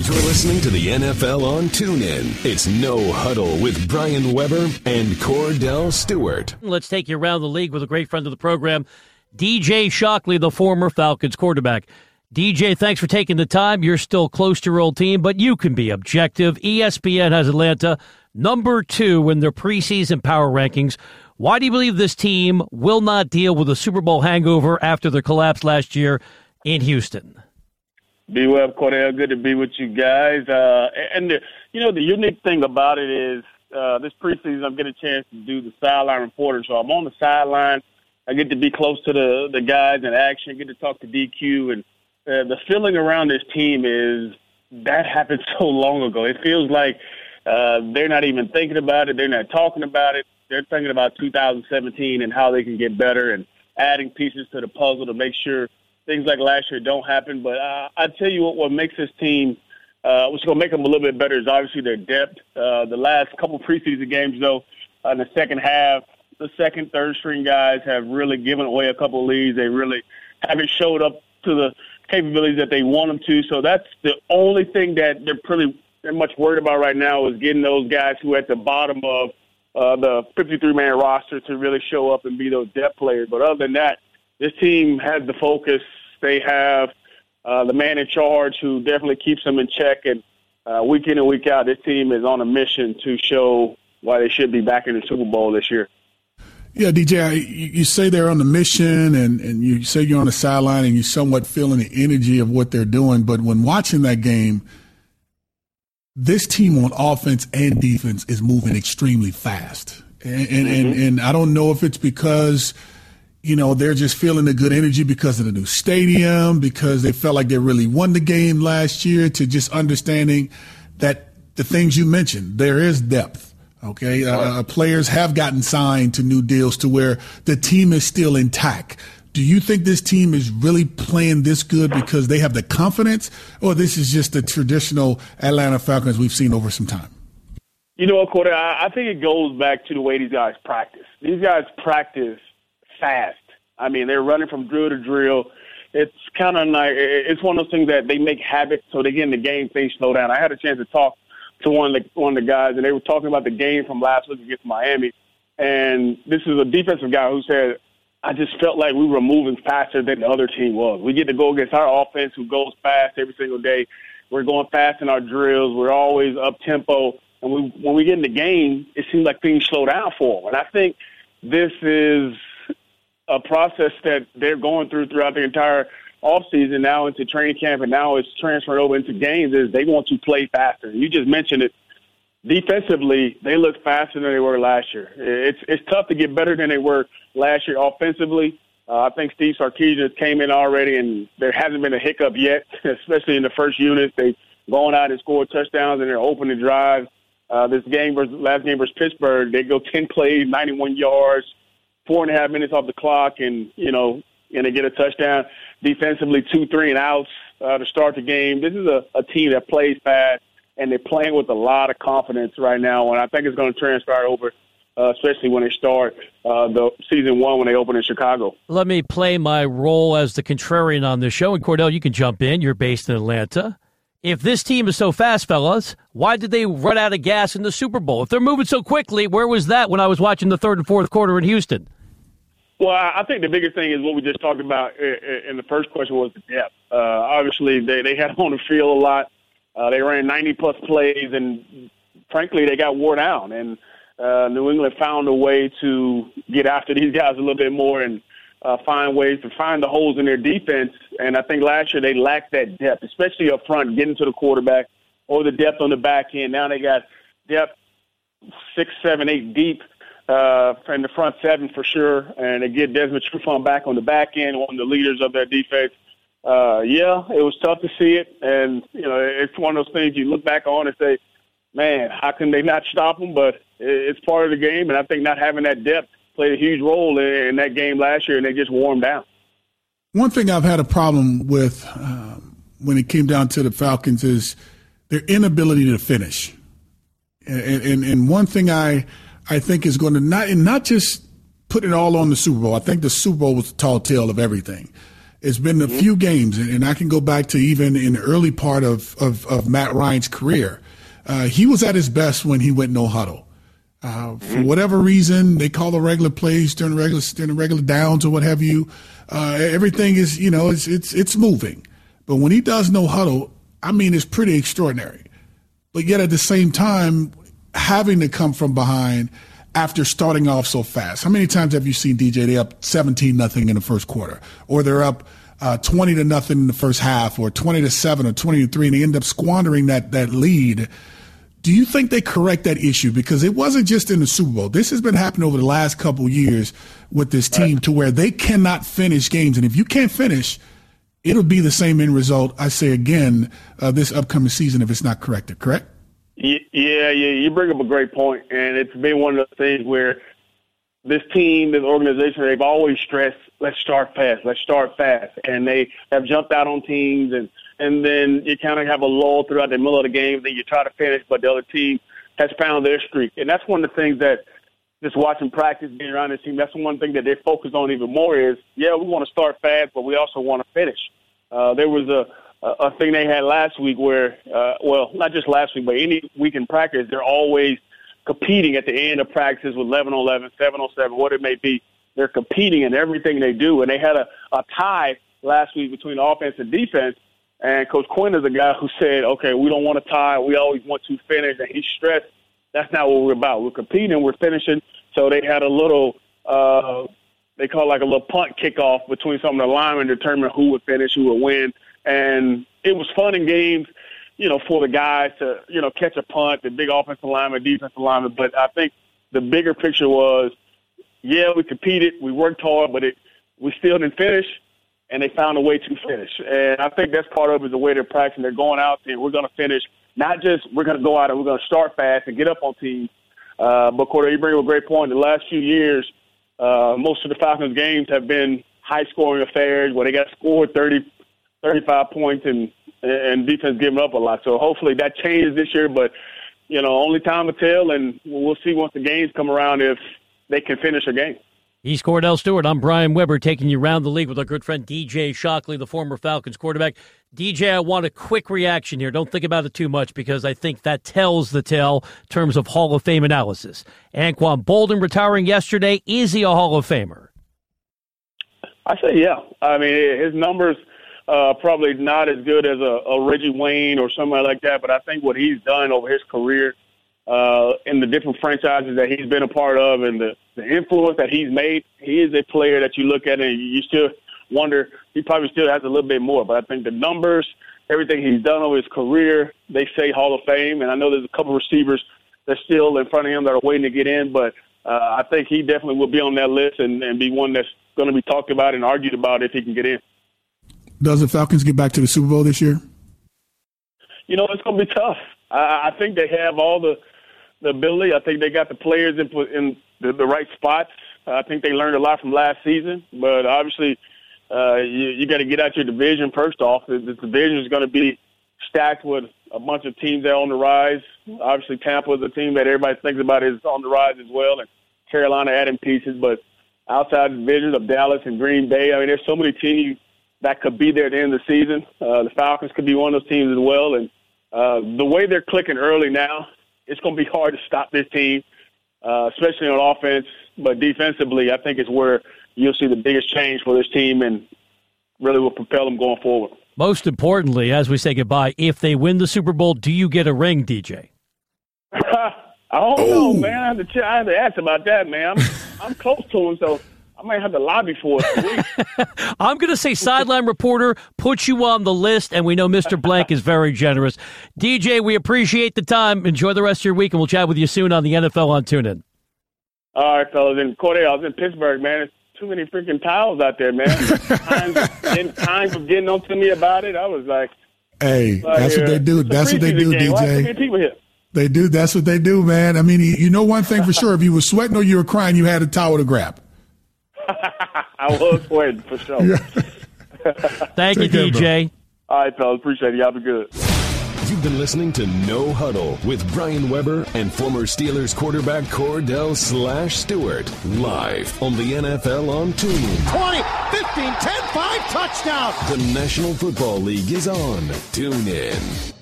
You're listening to the NFL on TuneIn. It's No Huddle with Brian Weber and Kordell Stewart. Let's take you around the league with a great friend of the program, DJ Shockley, the former Falcons quarterback. DJ, thanks for taking the time. You're still close to your old team, but you can be objective. ESPN has Atlanta number two in their preseason power rankings. Why do you believe this team will not deal with a Super Bowl hangover after their collapse last year in Houston? Be well, Kordell. Good to be with you guys. Uh, and the, you know the unique thing about it is uh, this preseason I'm getting a chance to do the sideline reporter, so I'm on the sideline. I get to be close to the the guys in action. Get to talk to DQ, and uh, the feeling around this team is that happened so long ago. It feels like uh, they're not even thinking about it. They're not talking about it. They're thinking about 2017 and how they can get better and adding pieces to the puzzle to make sure things like last year don't happen. But uh, I tell you what, what makes this team, uh, what's going to make them a little bit better is obviously their depth. Uh, the last couple preseason games, though, uh, in the second half, the second, third string guys have really given away a couple leads. They really haven't showed up to the capabilities that they want them to. So that's the only thing that they're pretty they're much worried about right now is getting those guys who are at the bottom of uh, the 53 man roster to really show up and be those depth players. But other than that, this team has the focus they have uh, the man in charge who definitely keeps them in check. And uh, week in and week out, this team is on a mission to show why they should be back in the Super Bowl this year. Yeah, DJ, you say they're on the mission and, and you say you're on the sideline and you're somewhat feeling the energy of what they're doing. But when watching that game, this team on offense and defense is moving extremely fast. And, and, mm-hmm. and, and I don't know if it's because – you know, they're just feeling the good energy because of the new stadium, because they felt like they really won the game last year, to just understanding that the things you mentioned, there is depth. Okay. Uh, players have gotten signed to new deals to where the team is still intact. Do you think this team is really playing this good because they have the confidence, or this is just the traditional Atlanta Falcons we've seen over some time? You know Corey? I think it goes back to the way these guys practice. These guys practice fast. I mean, they're running from drill to drill. It's kind of like it's one of those things that they make habits, so they get in the game, things slow down. I had a chance to talk to one of the one of the guys, and they were talking about the game from last week against Miami. And this is a defensive guy who said, "I just felt like we were moving faster than the other team was. We get to go against our offense, who goes fast every single day. We're going fast in our drills. We're always up tempo." And we, when we get in the game, it seems like things slow down for them. And I think this is a process that they're going through throughout the entire off season now into training camp and now it's transferred over into games is they want to play faster. You just mentioned it. Defensively, they look faster than they were last year. It's it's tough to get better than they were last year offensively. Uh, I think Steve Sarkisian came in already, and there hasn't been a hiccup yet, especially in the first unit. They've gone out and scored touchdowns, and they're opening drives. Uh, this game versus last game versus Pittsburgh, they go 10 plays, 91 yards, four and a half minutes off the clock, and you know, and they get a touchdown. Defensively, two, three, and outs uh, to start the game. This is a, a team that plays fast, and they're playing with a lot of confidence right now, and I think it's going to transfer over. Uh, especially when they start uh, the season one when they open in Chicago. Let me play my role as the contrarian on this show. And Kordell, you can jump in. You're based in Atlanta. If this team is so fast, fellas, why did they run out of gas in the Super Bowl? If they're moving so quickly, where was that when I was watching the third and fourth quarter in Houston? Well, I think the biggest thing is what we just talked about in the first question was the depth. Uh, obviously, they they had on the field a lot. Uh, they ran 90 plus plays, and frankly, they got wore down. And uh, New England found a way to get after these guys a little bit more and uh, find ways to find the holes in their defense. And I think last year they lacked that depth, especially up front, getting to the quarterback or the depth on the back end. Now they got depth six, seven, eight deep uh, in the front seven for sure, and get Desmond Trufant back on the back end, one of the leaders of that defense. Uh, yeah, it was tough to see it, and you know it's one of those things you look back on and say, "Man, how can they not stop them?" But it's part of the game, and I think not having that depth played a huge role in, in that game last year, and they just warmed down. One thing I've had a problem with um, when it came down to the Falcons is their inability to finish, and, and, and one thing I I think is going to not and not just put it all on the Super Bowl. I think the Super Bowl was the tall tale of everything. It's been a mm-hmm. few games, and I can go back to even in the early part of, of, of Matt Ryan's career. Uh, he was at his best when he went no huddle. Uh, for mm-hmm. whatever reason, they call the regular plays during the regular during the regular downs or what have you. Uh, everything is, you know, it's it's it's moving. But when he does no huddle, I mean, it's pretty extraordinary. But yet at the same time, having to come from behind after starting off so fast. How many times have you seen DJ? They up seventeen nothing in the first quarter, or they're up uh, twenty to nothing in the first half, or twenty to seven, or twenty to three, and they end up squandering that that lead. Do you think they correct that issue? Because it wasn't just in the Super Bowl. This has been happening over the last couple years with this team to where they cannot finish games. And if you can't finish, it'll be the same end result, I say again, uh, this upcoming season if it's not corrected, correct? Yeah, yeah, you bring up a great point, and it's been one of the things where this team, this organization, they've always stressed, let's start fast, let's start fast, and they have jumped out on teams, and and then you kind of have a lull throughout the middle of the game, then you try to finish, but the other team has found their streak, and that's one of the things that just watching practice, being around this team, that's one thing that they focus on even more is, yeah, we want to start fast, but we also want to finish. Uh, there was a a thing they had last week where, uh, well, not just last week, but any week in practice, they're always competing at the end of practices with 11 on 11, 7 on 7, what it may be. They're competing in everything they do. And they had a, a tie last week between offense and defense. And Coach Quinn is a guy who said, okay, we don't want to tie. We always want to finish. And he stressed that's not what we're about. We're competing, we're finishing. So they had a little, uh, they call it like a little punt kickoff between some of the linemen to determine who would finish, who would win and it was fun in games, you know, for the guys to you know catch a punt, the big offensive lineman, defensive lineman. But I think the bigger picture was, yeah, we competed, we worked hard, but it we still didn't finish, and they found a way to finish. And I think that's part of it is the way they're practicing. They're going out there, we're going to finish. Not just we're going to go out and we're going to start fast and get up on teams. Uh, but Corday, you bring up a great point. The last few years, uh, most of the Falcons games have been high scoring affairs where they got scored 30, 35 points and and defense giving up a lot. So hopefully that changes this year. But you know, only time will tell, and we'll see once the games come around if they can finish a game. He's Kordell Stewart. I'm Brian Weber taking you around the league with our good friend DJ Shockley, the former Falcons quarterback. DJ, I want a quick reaction here. Don't think about it too much because I think that tells the tale in terms of Hall of Fame analysis. Anquan Boldin retiring yesterday. Is he a Hall of Famer? I say yeah. I mean, his numbers – uh, probably not as good as a, a Reggie Wayne or somebody like that, but I think what he's done over his career uh, in the different franchises that he's been a part of and the, the influence that he's made, he is a player that you look at and you still wonder he probably still has a little bit more. But I think the numbers, everything he's done over his career, they say Hall of Fame. And I know there's a couple receivers that's still in front of him that are waiting to get in, but uh, I think he definitely will be on that list and, and be one that's going to be talked about and argued about if he can get in. Does the Falcons get back to the Super Bowl this year? You know, it's going to be tough. I, I think they have all the the ability. I think they got the players in in the, the right spots. I think they learned a lot from last season, but obviously, uh, you, you got to get out your division first off. The, the division is going to be stacked with a bunch of teams that are on the rise. Obviously, Tampa is a team that everybody thinks about is on the rise as well, and Carolina adding pieces. But outside the divisions of Dallas and Green Bay, I mean, there's so many teams that could be there at the end of the season. Uh, the Falcons could be one of those teams as well. And uh, the way they're clicking early now, it's going to be hard to stop this team, uh, especially on offense. But defensively, I think it's where you'll see the biggest change for this team and really will propel them going forward. Most importantly, as we say goodbye, if they win the Super Bowl, do you get a ring, DJ? I don't oh. know, man. I have, to, I have to ask about that, man. I'm, I'm close to him, so I might have to lobby for it. I'm going to say sideline reporter, put you on the list, and we know Mr. Blank is very generous. DJ, we appreciate the time. Enjoy the rest of your week, and we'll chat with you soon on the NFL on TuneIn. All right, fellas. And Corday, I was in Pittsburgh, man. It's too many freaking towels out there, man. times, times of getting on to me about it. I was like, hey, that's what they uh, do. That's what they do, game. DJ. people here? They do. That's what they do, man. I mean, you know one thing for sure. If you were sweating or you were crying, you had a towel to grab. I was waiting for sure. Thank Take you, care, DJ. Bro. All right, fellas. Appreciate it. Y'all be good. You've been listening to No Huddle with Brian Weber and former Steelers quarterback Kordell Slash Stewart live on the NFL on TuneIn. 20, 15, 10, 5, touchdown. The National Football League is on TuneIn.